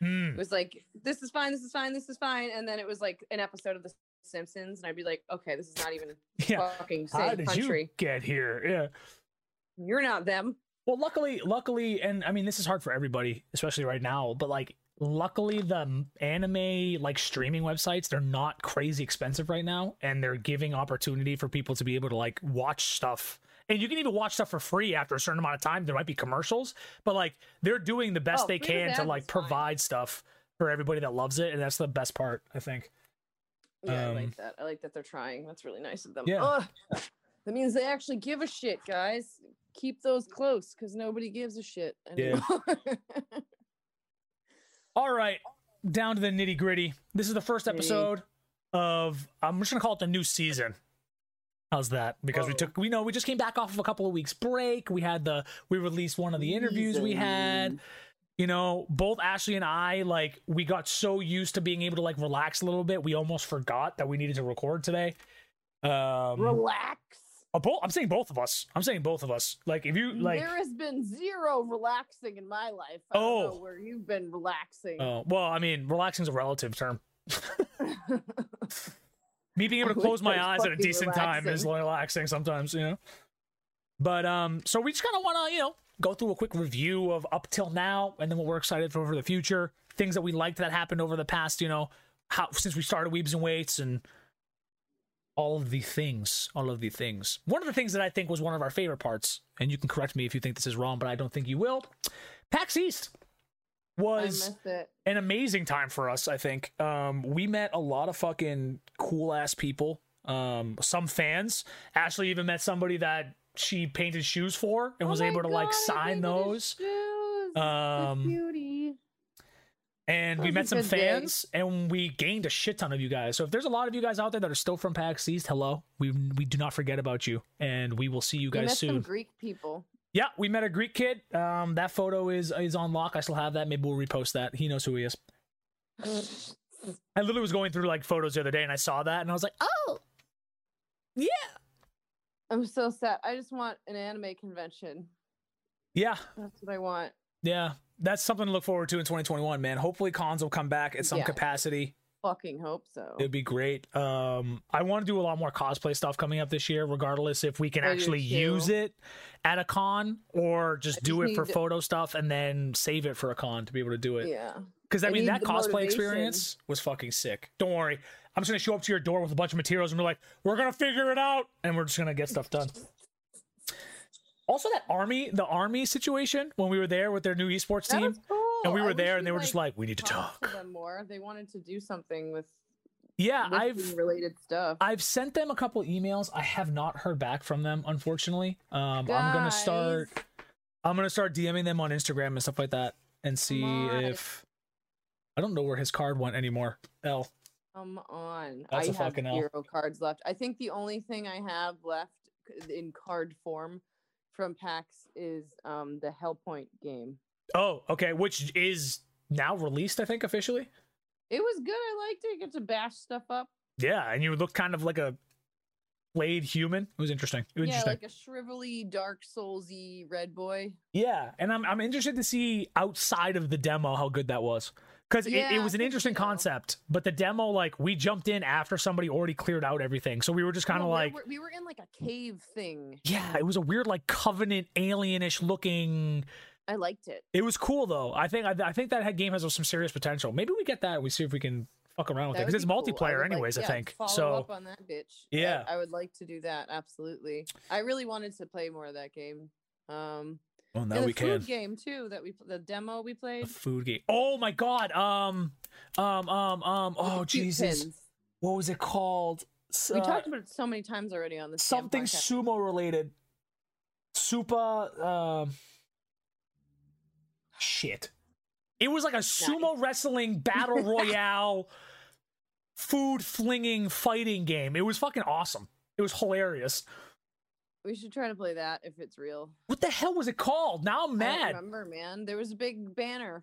Hmm. It was like, this is fine, this is fine, this is fine. And then it was like an episode of The Simpsons, and I'd be like, okay, this is not even [LAUGHS] yeah fucking how same did country. you get here yeah You're not them. Well, luckily, luckily, and I mean, this is hard for everybody, especially right now. But like, luckily, the anime like streaming websites they're not crazy expensive right now, and they're giving opportunity for people to be able to like watch stuff. And you can even watch stuff for free after a certain amount of time. There might be commercials, but like they're doing the best Oh, they can to like is fine. provide stuff for everybody that loves it, and that's the best part, I think. Yeah, I Um, like that. I like that they're trying. That's really nice of them. Yeah. Ugh. That means they actually give a shit, guys. Keep those close because nobody gives a shit Yeah. [LAUGHS] All right, down to the nitty gritty. This is the first episode of. I'm just gonna call it the new season. How's that? Because we took, we know, we just came back off of a couple of weeks break. We had the, we released one of the interviews we had. You know, both Ashley and I, like, we got so used to being able to like relax a little bit, we almost forgot that we needed to record today. Um, Relax. oh, I'm saying both of us. I'm saying both of us. Like, if you like, there has been zero relaxing in my life. I don't Oh. know where you've been relaxing. oh, well, I mean, relaxing is a relative term. [LAUGHS] [LAUGHS] me being able to close my [LAUGHS] eyes at a decent time is relaxing. relaxing sometimes, you know. But um, so we just kind of want to, you know, go through a quick review of up till now, and then what we're excited for for the future, things that we liked that happened over the past, you know, how since we started Weebs and Weights and all of the things, all of the things. One of the things that I think was one of our favorite parts, and you can correct me if you think this is wrong, but I don't think you will. PAX East was an amazing time for us. I think um, we met a lot of fucking cool ass people. Um, some fans. Ashley even met somebody that she painted shoes for and Oh was able to like God, I sign those. Um, cutie. and we met some fans and we gained a shit ton of you guys so if there's a lot of you guys out there that are still from pax east hello we we do not forget about you and we will see you We guys met some soon Greek people. Yeah we met a greek kid. Um that photo is is on lock. I still have that. Maybe we'll repost that. He knows who he is. I literally was going through like photos the other day and i saw that and i was like oh yeah. I'm so sad. I just want an anime convention. yeah. That's what I want. yeah. That's something to look forward to in 2021 man. Hopefully cons will come back at some Yeah. capacity Fucking hope so. It'd be great. Um, I want to do a lot more cosplay stuff coming up this year, regardless if we can I actually use it at a con or just I do it for need- photo stuff and then save it for a con to be able to do it. Yeah. Because I I mean, that cosplay motivation. experience was fucking sick. Don't worry, I'm just gonna show up to your door with a bunch of materials and be like, "We're gonna figure it out," and we're just gonna get stuff done. Also, that army, the army situation when we were there with their new esports team, cool. And we were there, and they were just like, "We need to talk." to them more. They wanted to do something with Yeah, I've related stuff. I've sent them a couple emails. I have not heard back from them, unfortunately. Um, I'm gonna start. I'm gonna start DMing them on Instagram and stuff like that, and see if. I don't know where his card went anymore. L. Come on. That's I a have fucking L. zero cards left. I think the only thing I have left in card form from PAX is um the Hellpoint game. Oh, okay. Which is now released, I think, officially. It was good. I liked it. You get to bash stuff up. Yeah, and you look kind of like a played human. It was interesting. It was yeah, interesting. like a shrivelly, dark soulsy red boy. Yeah, and I'm I'm interested to see outside of the demo how good that was. Because it, it was an interesting so. concept, but the demo, like, we jumped in after somebody already cleared out everything. So we were just kind of No, like, we're- we were in like a cave thing. yeah, it was a weird, like, covenant alienish looking. I liked it. It was cool, though. I think I, I think that game has some serious potential. Maybe we get that and we see if we can fuck around with That it. Because it's cool. I multiplayer, would like- anyways, I yeah, think. Follow So, up on that bitch. Yeah. I, would like to do that. Absolutely. I really wanted to play more of that game. Um, well, now and the we can. food game too. That we the demo we played. food game. Oh my god. Um, um, um, um. Oh Jesus. pins. What was it called? We uh, talked about it so many times already on this. something sumo related. Supa. Um. Shit. It was like a sumo wrestling battle [LAUGHS] royale, food flinging fighting game. It was fucking awesome. It was hilarious. We should try to play that if it's real. What the hell was it called? Now I'm I mad. don't remember, man. There was a big banner.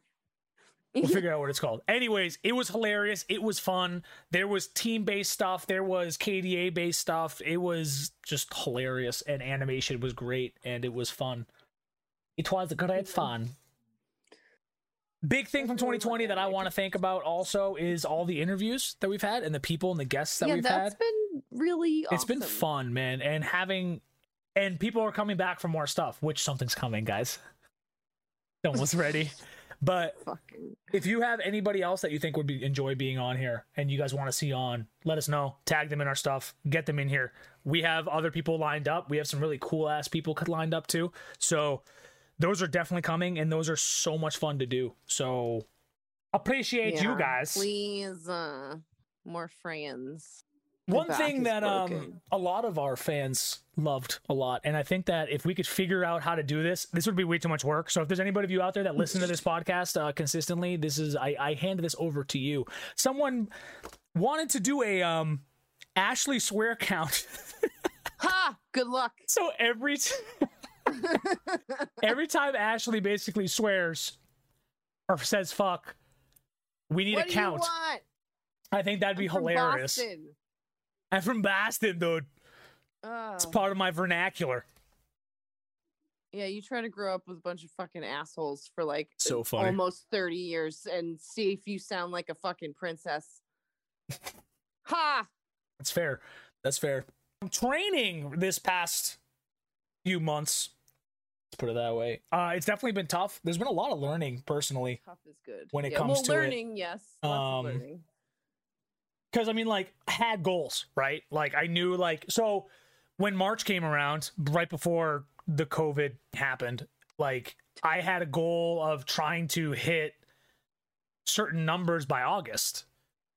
We'll [LAUGHS] figure out what it's called. Anyways, it was hilarious. It was fun. There was team based stuff. There was KDA based stuff. It was just hilarious, and animation was great, and it was fun. It was great fun. Big thing from 2020 that I want to think about also is all the interviews that we've had and the people and the guests that yeah, we've that's had. been really. It's been fun, man, and having and people are coming back for more stuff, which something's coming, guys. [LAUGHS] Almost ready. But [LAUGHS] Fucking. if you have anybody else that you think would be enjoy being on here and you guys want to see on, let us know. Tag them in our stuff. Get them in here. We have other people lined up. We have some really cool ass people lined up too. So those are definitely coming and those are so much fun to do. So appreciate you guys. Please, uh, more friends. One thing that um a lot of our fans loved a lot, and I think that if we could figure out how to do this, this would be way too much work. So if there's anybody of you out there that listen to this [LAUGHS] podcast uh, consistently, this is I, I hand this over to you. Someone wanted to do a um Ashley swear count. [LAUGHS] Ha! Good luck. so every t- [LAUGHS] every time Ashley basically swears or says fuck, we need what a do count. you want? I think that'd be I'm from hilarious. I'm from Boston, dude. Oh. It's part of my vernacular. Yeah, you try to grow up with a bunch of fucking assholes for like So funny. almost 30 years and see if you sound like a fucking princess. ha! That's fair. That's fair. I'm training this past few months. Let's put it that way. Uh, it's definitely been tough. There's been a lot of learning personally Tough is good. When it Yeah, comes well, to it, learning, yes. Lots um, learning. because I mean, like, I had goals, right? Like, I knew, like, so when March came around, right before the COVID happened, like, I had a goal of trying to hit certain numbers by August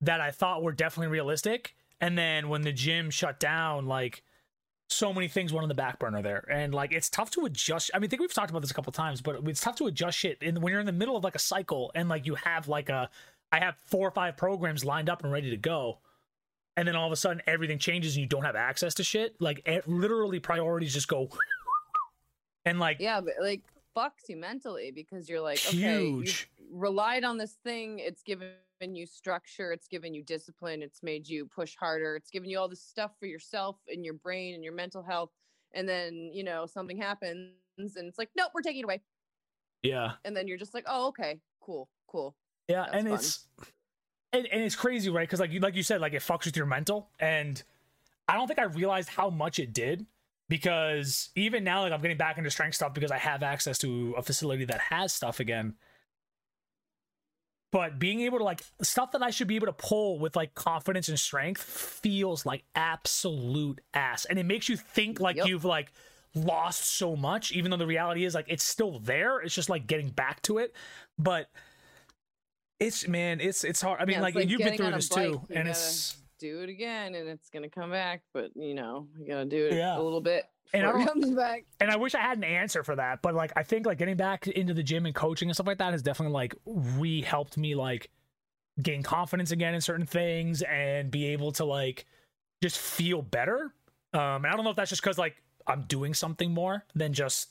that I thought were definitely realistic. And then when the gym shut down, like, so many things went on the back burner there. And like it's tough to adjust i mean i think we've talked about this a couple times but it's tough to adjust shit in when you're in the middle of like a cycle and like you have like a i have four or five programs lined up and ready to go and then all of a sudden everything changes and you don't have access to shit like it, literally priorities just go [LAUGHS] and like yeah but like fucks you mentally because you're like okay huge. you've relied on this thing it's given you structure it's given you discipline it's made you push harder it's given you all this stuff for yourself and your brain and your mental health and then you know something happens and it's like nope we're taking it away. Yeah. And then you're just like oh okay cool cool yeah That's and fun. it's and, and it's crazy right? Because like you like you said like it fucks with your mental and i don't think i realized how much it did because even now like i'm getting back into strength stuff because i have access to a facility that has stuff again but being able to like stuff that i should be able to pull with like confidence and strength feels like absolute ass. And it makes you think like Yep. you've like lost so much even though the reality is like it's still there. It's just like getting back to it. But it's man it's it's hard. I mean Yeah, like, like you've been through this too and it's do it again and it's gonna come back but you know you gotta do it Yeah. a little bit And I don't- [LAUGHS] comes back. and I wish I had an answer for that, but like I think like getting back into the gym and coaching and stuff like that has definitely like re helped me like gain confidence again in certain things and be able to like just feel better. Um, and I don't know if that's just because like I'm doing something more than just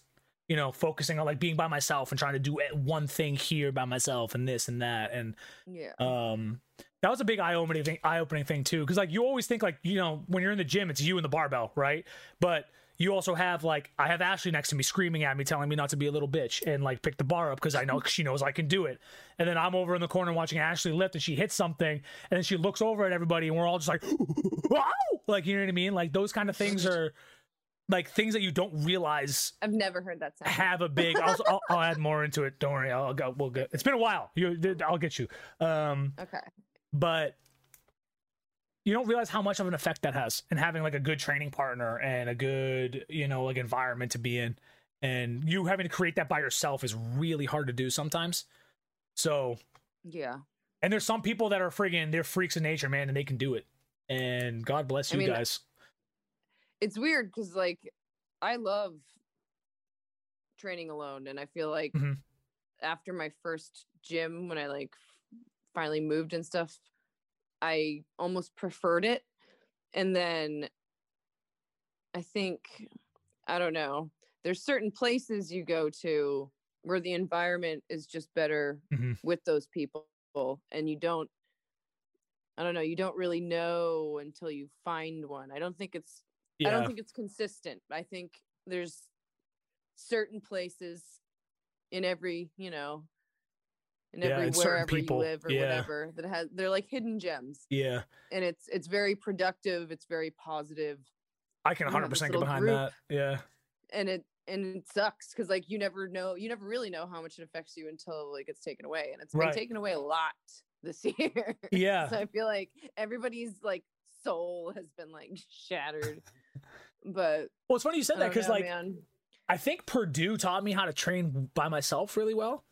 you know focusing on like being by myself and trying to do one thing here by myself and this and that. And yeah. um that was a big eye-opening thing eye-opening thing too because like you always think like you know when you're in the gym it's you and the barbell right? But you also have like i have ashley next to me screaming at me telling me not to be a little bitch and like pick the bar up because i know she knows i can do it. And then i'm over in the corner watching ashley lift and she hits something and then she looks over at everybody and we're all just like [LAUGHS] wow! Like you know what i mean? Like those kind of things are like things that you don't realize i've never heard that sound. have a big I'll, I'll, I'll add more into it. Don't worry i'll go we'll get it's been a while. You i'll get you. Um okay. but you don't realize how much of an effect that has and having like a good training partner and a good you know like environment to be in. And you having to create that by yourself is really hard to do sometimes. So yeah. and there's some people that are friggin' they're freaks of nature man and they can do it. And god bless I you mean, guys. it's weird because like i love training alone and i feel like Mhm. after my first gym when i like finally moved and stuff i almost preferred it and then i think i don't know there's certain places you go to where the environment is just better Mhm. with those people and you don't i don't know you don't really know until you find one i don't think it's I don't think it's consistent. I think there's certain places in every, you know, in Yeah, every and wherever people, you live or yeah. whatever that has they're like hidden gems. yeah And it's it's very productive, it's very positive, i can 100% this get behind group. that yeah and it and it sucks because like you never know you never really know how much it affects you until like it's taken away. And it's been taken away a lot this [LAUGHS] year. yeah so I feel like everybody's like soul has been like shattered. but well it's funny you said that because like man. I think Purdue taught me how to train by myself really well.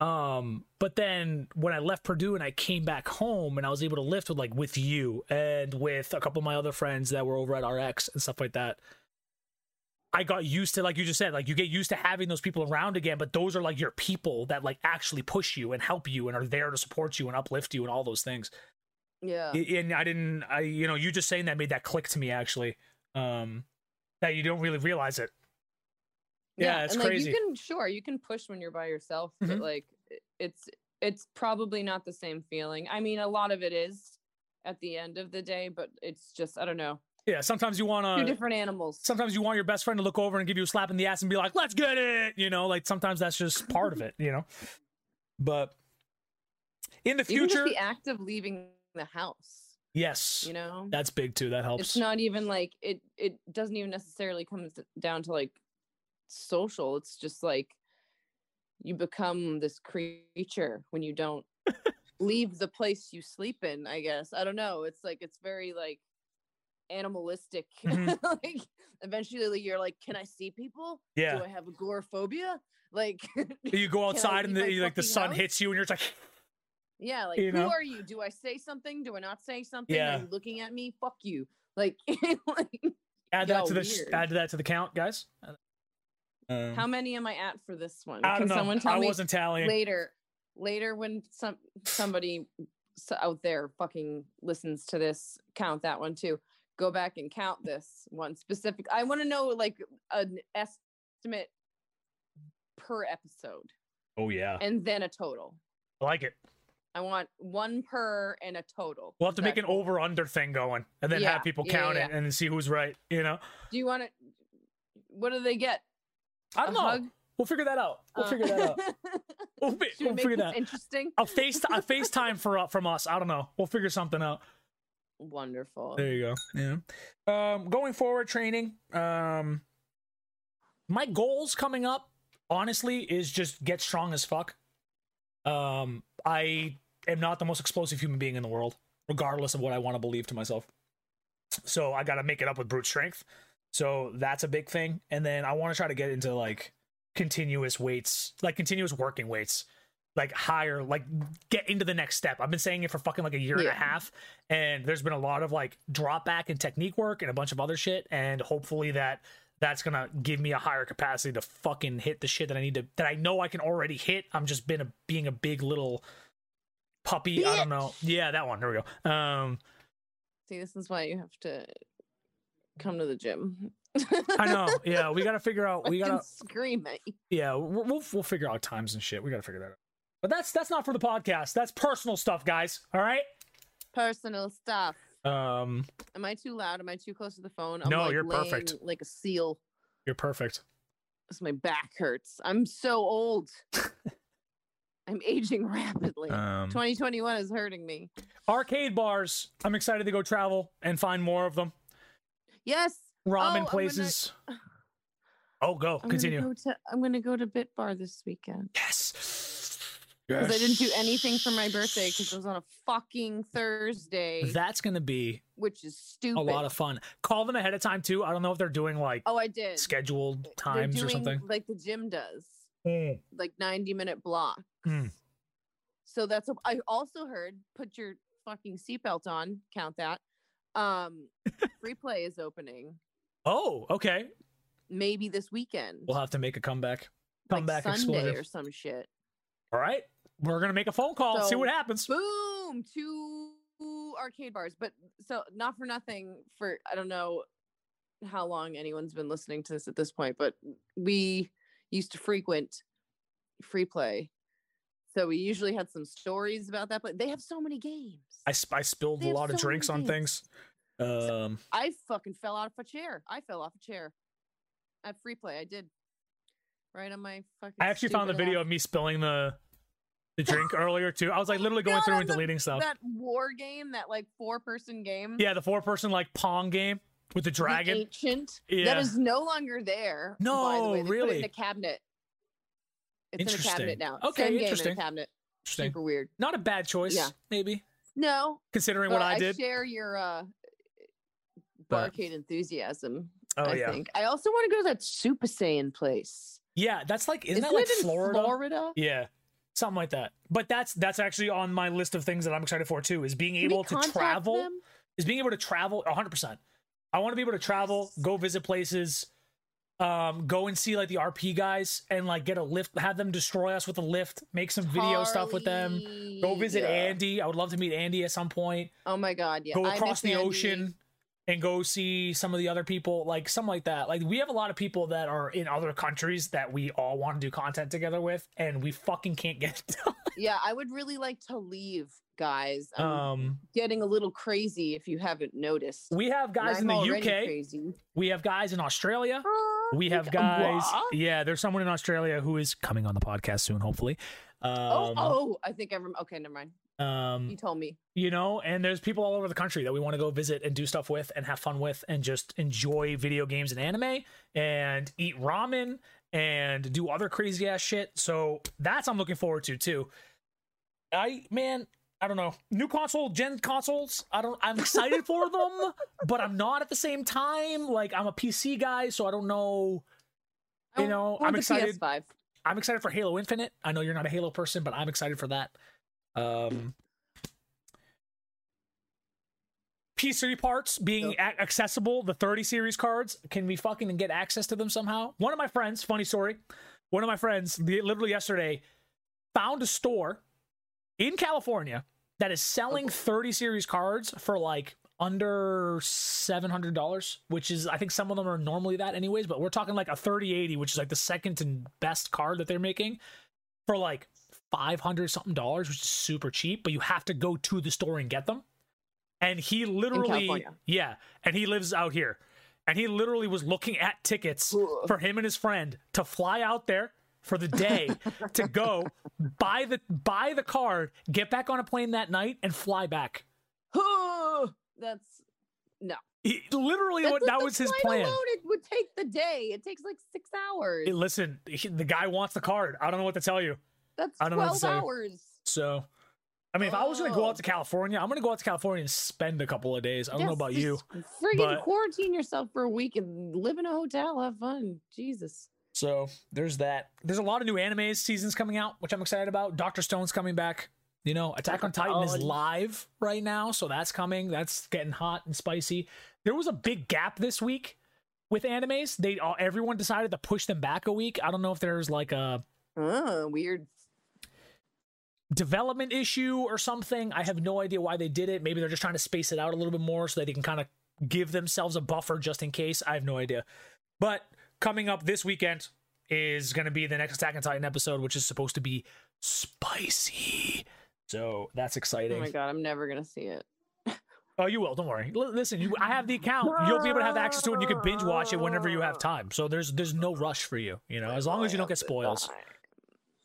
Um, but then when I left Purdue and I came back home and I was able to lift with like with you and with a couple of my other friends that were over at RX and stuff like that. I got used to like you just said, like you get used to having those people around again, but those are like your people that like actually push you and help you and are there to support you and uplift you and all those things. Yeah. And I didn't I you know, you just saying that made that click to me actually. Um that you don't really realize it. Yeah, it's and like crazy. you can sure you can push when you're by yourself, Mhm. but like it's it's probably not the same feeling. I mean, a lot of it is at the end of the day, but it's just I don't know, Yeah, sometimes you want two to different animals. sometimes you want your best friend to look over and give you a slap in the ass and be like, "Let's get it," you know. Like sometimes that's just part of [LAUGHS] it, you know. But in the future, the act of leaving the house, yes, you know, that's big too. That helps. it's not even like it. It doesn't even necessarily come down to like social. It's just like you become this creature when you don't [LAUGHS] leave the place you sleep in. I guess I don't know. It's like it's very like animalistic. [LAUGHS] Mhm. like eventually, you're like, can I see people? Yeah. Do I have agoraphobia? Like, [LAUGHS] You go outside and the, like the sun house? hits you and you're just like, yeah, like You who know? are you? Do I say something? Do I not say something? Yeah. Are you looking at me? Fuck you. Like, like add that to the sh- weird. add that to the count, guys. Um, how many am I at for this one? I Can know. someone tell I me wasn't tallying. later? Later, when some somebody out there fucking listens to this, count that one too. Go back and count this one specific. I want to know like an estimate per episode, Oh yeah, and then a total. I like it. I want one per and a total. We'll have to Is make an cool? over under thing going, and then Yeah, have people yeah, count yeah, it and see who's right. You know, Do you want to? What do they get? I don't A know. hug? We'll figure that out. We'll Uh, figure that out. [LAUGHS] We'll, we we'll make figure this that. interesting? I'll face a FaceTime for uh, from us. I don't know. We'll figure something out. Wonderful. There you go. Yeah. Um, going forward, training. Um, my goals coming up, honestly, is just get strong as fuck. Um, I am not the most explosive human being in the world, regardless of what I want to believe to myself. So I got to make it up with brute strength. So that's a big thing. And then I want to try to get into like continuous weights, like continuous working weights, like higher, like get into the next step. I've been saying it for fucking like a year and a half, and there's been a lot of like drop back and technique work and a bunch of other shit. And hopefully that that's gonna give me a higher capacity to fucking hit the shit that I need to that I know I can already hit. I'm just been a being a big little puppy. I don't know. Yeah, that one. There we go. Um, See, this is why you have to come to the gym. I know. [LAUGHS] Yeah, we gotta figure out. We gotta. scream it. Yeah, we'll we'll, we'll figure out times and shit. We gotta figure that out. But that's that's not for the podcast. That's personal stuff, guys. All right. personal stuff. Um, Am I too loud? Am I too close to the phone? I'm No, like you're laying perfect. Like a seal. you're perfect. 'cause my back hurts. I'm so old. [LAUGHS] I'm aging rapidly. Um, 2021 is hurting me. arcade bars. I'm excited to go travel and find more of them. Yes. Ramen Oh, I'm gonna- places. [SIGHS] Oh, go I'm continue. Gonna go to, I'm gonna go to Bit Bar this weekend Yes. because I didn't do anything for my birthday because it was on a fucking Thursday, That's gonna be which is stupid. a lot of fun. Call them ahead of time too. I don't know if they're doing like Oh, I did. scheduled They're times or something. like the gym does, Mm. like 90 minute blocks. Hmm. So that's. A, I also heard put your fucking seatbelt on. Count that. Um, [LAUGHS] free play is opening Oh, okay. maybe this weekend. We'll have to make a comeback. like Comeback Sunday explosive. or some shit. All right. We're gonna make a phone call. see what happens. Boom, two arcade bars. But so not for nothing. For I don't know how long anyone's been listening to this at this point, but we used to frequent free play. So we usually had some stories about that, but they have so many games. I, sp- I spilled They a lot of so many drinks on games. things. Um, I fucking fell out of a chair. I fell off a chair at free play. I did. Right on my fucking. I actually found the video ass- of me spilling the the [LAUGHS] drink earlier too. I was like literally going God, through and the- deleting stuff. That war game, that like four person game. Yeah, the four person like Pong game with the the dragon. ancient. Yeah. That is no longer there. by the No, way. They Put it really? in a cabinet. It's in a Interesting. cabinet now. Okay, Same game in interesting. a cabinet. Interesting. Super weird. Not a bad choice, Yeah. maybe No, considering what I did. share your uh barcade enthusiasm. oh I yeah, think. I also want to go to that Super Saiyan place. yeah. That's like isn't, Isn't that like in Florida? Florida? Yeah, something like that. But that's that's actually on my list of things that I'm excited for too. Is being Can able to travel. them? Is being able to travel 100. percent I want to be able to travel, go visit places, um, go and see like the RP guys and like get a lift, have them destroy us with a lift, make some video stuff with them. Go visit Yeah. Andy. I would love to meet Andy at some point. Oh my god, yeah. go across the Andy. ocean and go see some of the other people, like something like that. Like we have a lot of people that are in other countries that we all want to do content together with, and we fucking can't get [LAUGHS] it done. Yeah, I would really like to leave, guys. I'm Um, getting a little crazy if you haven't noticed. we have guys in the already UK. Crazy. We have guys in Australia. Oh, We have guys. what? Yeah, there's someone in Australia who is coming on the podcast soon, hopefully. Um, oh, oh, I think I remember. Okay, never mind. um, You told me. you know and there's people all over the country that we want to go visit and do stuff with and have fun with and just enjoy video games and anime and eat ramen and do other crazy ass shit so that's i'm looking forward to too i man I don't know. New console, gen consoles. I don't. I'm excited for them, [LAUGHS] but I'm not at the same time. Like I'm a PC guy, so I don't know. You know, I'm excited. PS5. I'm excited for Halo Infinite. I know you're not a Halo person, but I'm excited for that. Um, PC parts being Yep. a- accessible, the 30 series cards, can we fucking get access to them somehow? One of my friends, funny story, one of my friends, literally yesterday, found a store in California that is selling 30 series cards for like under $700, which is, I think some of them are normally that anyways, but we're talking like a 3080, which is like the second and best card that they're making for like 500 something dollars, which is super cheap, but you have to go to the store and get them. And he literally, yeah, and he lives out here. And he literally was looking at tickets for him and his friend to fly out there for the day to [LAUGHS] go buy the buy the card, get back on a plane that night, and fly back. [GASPS] That's no. He, literally, That's what that was his plan. Alone, it would take the day. It takes like six hours. Hey, listen, he- the guy wants the card. I don't know what to tell you. That's I don't know to twelve say. hours. So, I mean, if I was gonna go Oh. out to oh. California, I'm gonna go out to California and spend a couple of days. I don't know about you. Friggin' but- quarantine yourself for a week and live in a hotel. Have fun. Jesus. So there's that. There's a lot of new anime seasons coming out, which I'm excited about. Doctor Stone's coming back. You know, Attack on Titan is Oh. live right now, so that's coming. That's getting hot and spicy. There was a big gap this week with animes. They all everyone decided to push them back a week. I don't know if there's like a Oh, weird. development issue or something. I have no idea why they did it. Maybe they're just trying to space it out a little bit more so that they can kind of give themselves a buffer just in case. I have no idea. But coming up this weekend is going to be the next Attack on Titan episode, which is supposed to be spicy. So that's exciting. Oh my god, I'm never gonna see it. [LAUGHS] Oh, you will. Don't worry. L- listen, you, I have the account. You'll be able to have access to it, and you can binge watch it whenever you have time. So there's there's no rush for you. You know, as long as you don't get spoils.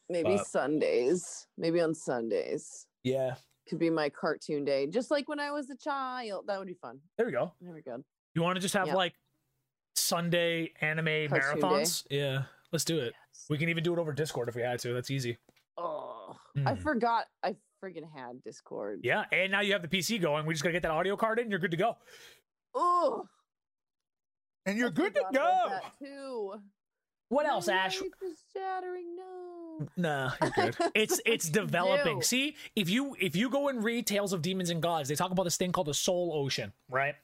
Maybe But- Sundays. Maybe on Sundays. Yeah. Could be my cartoon day. Just like when I was a child. That would be fun. There we go. Very go. You want to just have Yeah. like Sunday anime Cartoon day. marathons? Yeah, let's do it. We can even do it over Discord if we had to. That's easy. Oh, I Mm. forgot. I friggin' had Discord. Yeah, and now you have the PC going. We just gotta get that audio card in. You're good to go. Oh, And you're I good to go. that too. What else, Ash? life shattering. No. Nah, you're good. [LAUGHS] It's it's developing. See, if you if you go and read Tales of Demons and Gods, they talk about this thing called the Soul Ocean, right?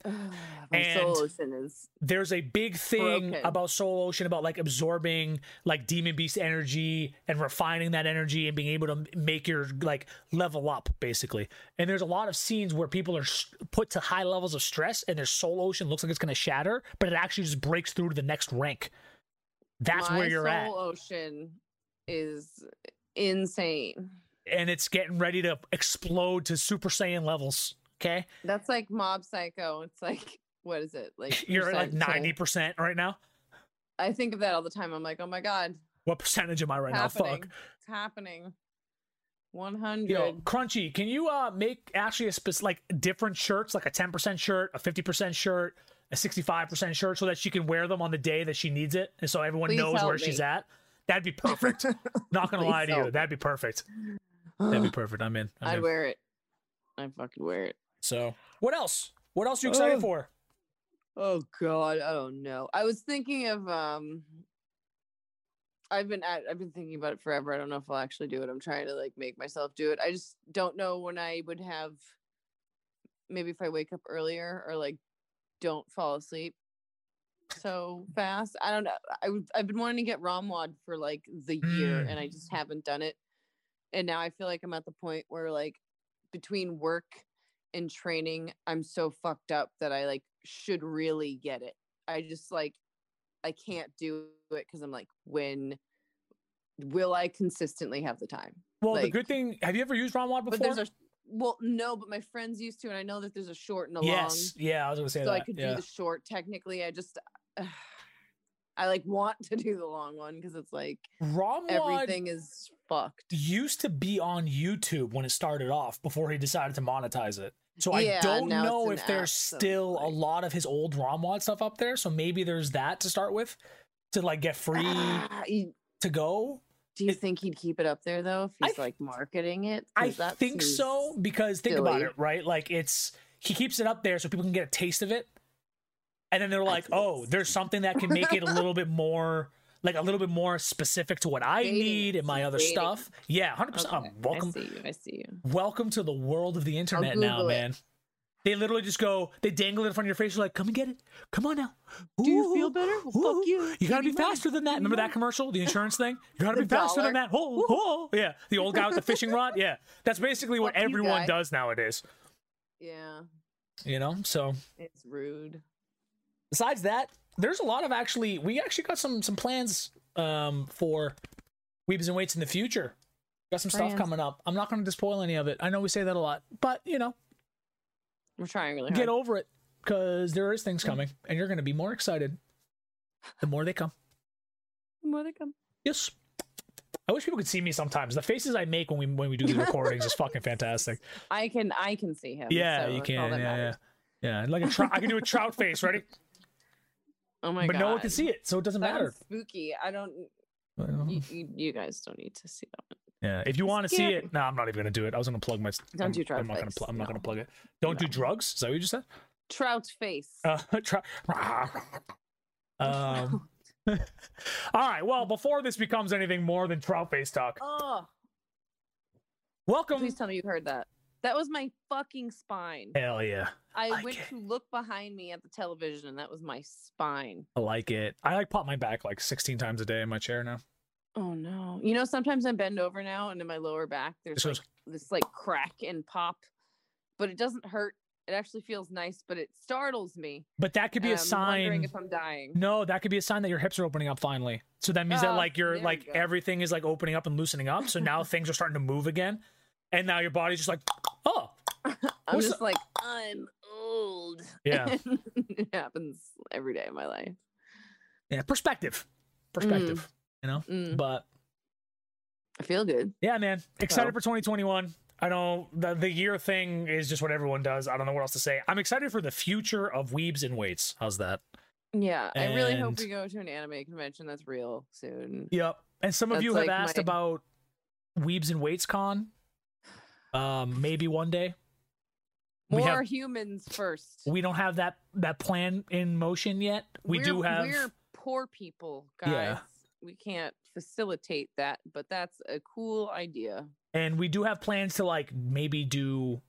And- soul ocean is. there's a big thing Broken. about Soul Ocean about like absorbing like demon beast energy and refining that energy and being able to make your like level up basically. And there's a lot of scenes where people are put to high levels of stress and their Soul Ocean looks like it's going to shatter, but it actually just breaks through to the next rank. That's my where you're soul at. ocean is insane. And it's getting ready to explode to Super Saiyan levels. Okay. That's like Mob Psycho. It's like [LAUGHS] what is it? Like [LAUGHS] You're at like 90% right now. I think of that all the time. I'm like, oh my god, What percentage am I right happening. now? Fuck. It's happening. One hundred. Yo, Crunchy, can you uh make actually a specific, like different shirts, like a 10% shirt, a 50% shirt, a 65% shirt, so that she can wear them on the day that she needs it, and so everyone Please knows where she's at? That'd be perfect. [LAUGHS] Not gonna lie to you, that'd be perfect. [SIGHS] That'd be perfect. I'm in. I'm I'd in. wear it. I'd fucking wear it. So, what else? What else are you excited Ugh. for? Oh god, I don't know. I was thinking of um I've been at, I've been thinking about it forever. I don't know if I'll actually do it. I'm trying to like make myself do it. I just don't know when I would have maybe if I wake up earlier or like don't fall asleep so fast. I don't know. I, I've been wanting to get ROMWOD for like the year and I mm. just haven't done it. And now I feel like I'm at the point where like between work and training, I'm so fucked up that I like should really get it. I just like I can't do it because I'm like, when will I consistently have the time? Well, the good thing, have you ever used ROMWOD before? But there's a well, no, but my friends used to, and I know that there's a short and a yes, long, yeah, I was gonna say so that. I could yeah. do the short. Technically, I just [SIGHS] I like want to do the long one because it's like ROMWOD everything is fucked. used to be on YouTube when it started off before he decided to monetize it. So I don't know if there's app, so still a lot of his old ROMWOD stuff up there. So maybe there's that to start with to like get free ah, you- to go. Do you think he'd keep it up there though if he's like marketing it? I think so because think about it, right? Like it's he keeps it up there so people can get a taste of it, and then they're like, "Oh, there's something that can make it a little bit more." Like a little bit more specific to what I Dating need and my other dating. stuff. Yeah, hundred Okay, percent. Welcome, I see you. I see you. welcome to the world of the internet now, it. man. They literally just go, they dangle it in front of your face. You're like, come and get it. Come on now. Do you feel better? Well, fuck you. You gotta be faster than that. Remember that commercial, the insurance thing? You gotta be faster than that. Oh, oh, yeah. The old guy with the [LAUGHS] fishing rod. Yeah, that's basically what Fuck everyone does nowadays. Yeah, You know. So it's rude. Besides that, there's a lot of actually. We actually got some some plans um for Weebs and Weights in the future. Got some stuff coming up. I'm not going to spoil any of it. I know we say that a lot, but you know, We're trying really hard. get over it because there is things coming, and you're going to be more excited the more they come. The more they come. Yes. I wish people could see me sometimes. The faces I make when we when we do the recordings is fucking fantastic. I can I can see him. Yeah, so you can. Yeah, yeah, yeah. Like a trout, I can do a trout face. Ready? Oh my but god. no one can see it, so it doesn't Sounds matter. Spooky. I don't. You, [LAUGHS] you, you guys don't need to see that one. Yeah, if you want to see it, no, I'm not even gonna do it. I was gonna plug my. Don't I'm, do trout I'm not gonna. Pl- I'm not gonna plug it. Don't do drugs. Is that what you just said? Trout face. Uh, [LAUGHS] try. [LAUGHS] um. all right. Well, before this becomes anything more than trout face talk, oh, welcome. please tell me you heard that. That was my fucking spine. Hell yeah, I like went it. to look behind me at the television, and that was my spine. I like it. I like pop my back like 16 times a day in my chair now. Oh no! You know, sometimes I bend over now, and in my lower back, there's This like goes- this like crack and pop, but it doesn't hurt. It actually feels nice, but it startles me. But that could be a a I'm wondering sign. if I'm dying. No, that could be a sign that your hips are opening up finally. So that means that Oh, like you're you like everything is like opening up and loosening up. So now [LAUGHS] things are starting to move again, and now your body's just like, oh, [LAUGHS] I'm just like I'm old. Yeah. [LAUGHS] it happens every day of my life. yeah, perspective, perspective, you know. Mm, But I feel good. yeah, man, excited Oh. for 2021. I know the the year thing is just what everyone does. I don't know what else to say. I'm excited for the future of weebs and weights. How's that? Yeah, I really hope we go to an anime convention that's real soon. Yep. And some of That's you have like asked my- about Weebs and Weights Con. Um, maybe one day. More have- humans first. We don't have that that plan in motion yet. We We're- do have We're poor people, guys. Yeah. We can't facilitate that, but that's a cool idea. and we do have plans to like maybe do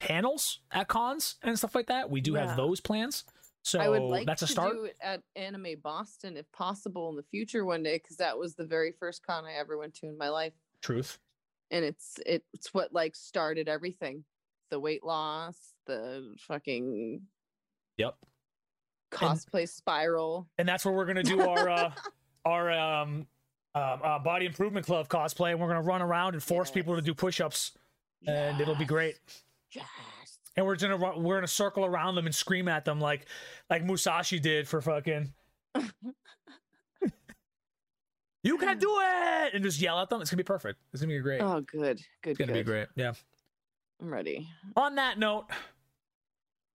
panels at cons and stuff like that. We do Yeah. have those plans. So I would like that's a to start. do it at Anime Boston if possible in the future one day, because that was the very first con I ever went to in my life. Truth. And it's it's what like started everything the weight loss the fucking Yep. cosplay spiral And that's where we're gonna do our uh [LAUGHS] our um um, uh, body improvement club cosplay, and we're gonna run around and force people to do push-ups, and it'll be great. yes and we're gonna run, we're gonna circle around them and scream at them like like Musashi did for fucking. [LAUGHS] you can mm. do it, and just yell at them. It's gonna be perfect. It's gonna be great. oh good good it's gonna good be great. Yeah. i'm ready On that note,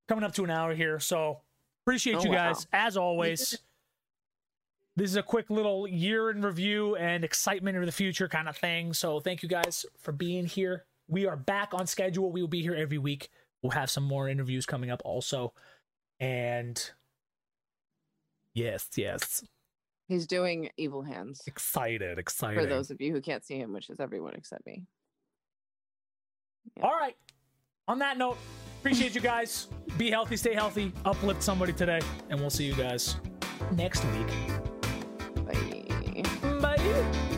coming up to an hour here, so appreciate Oh, you wow. guys as always. [LAUGHS] This is a quick little year in review and excitement of the future kind of thing. So thank you guys for being here. We are back on schedule. We will be here every week. We'll have some more interviews coming up also. And yes, yes. He's doing evil hands Excited, excited. for those of you who can't see him which is everyone except me All right. On that note, appreciate you guys. Be healthy, stay healthy, uplift somebody today, and we'll see you guys next week. bye Bye.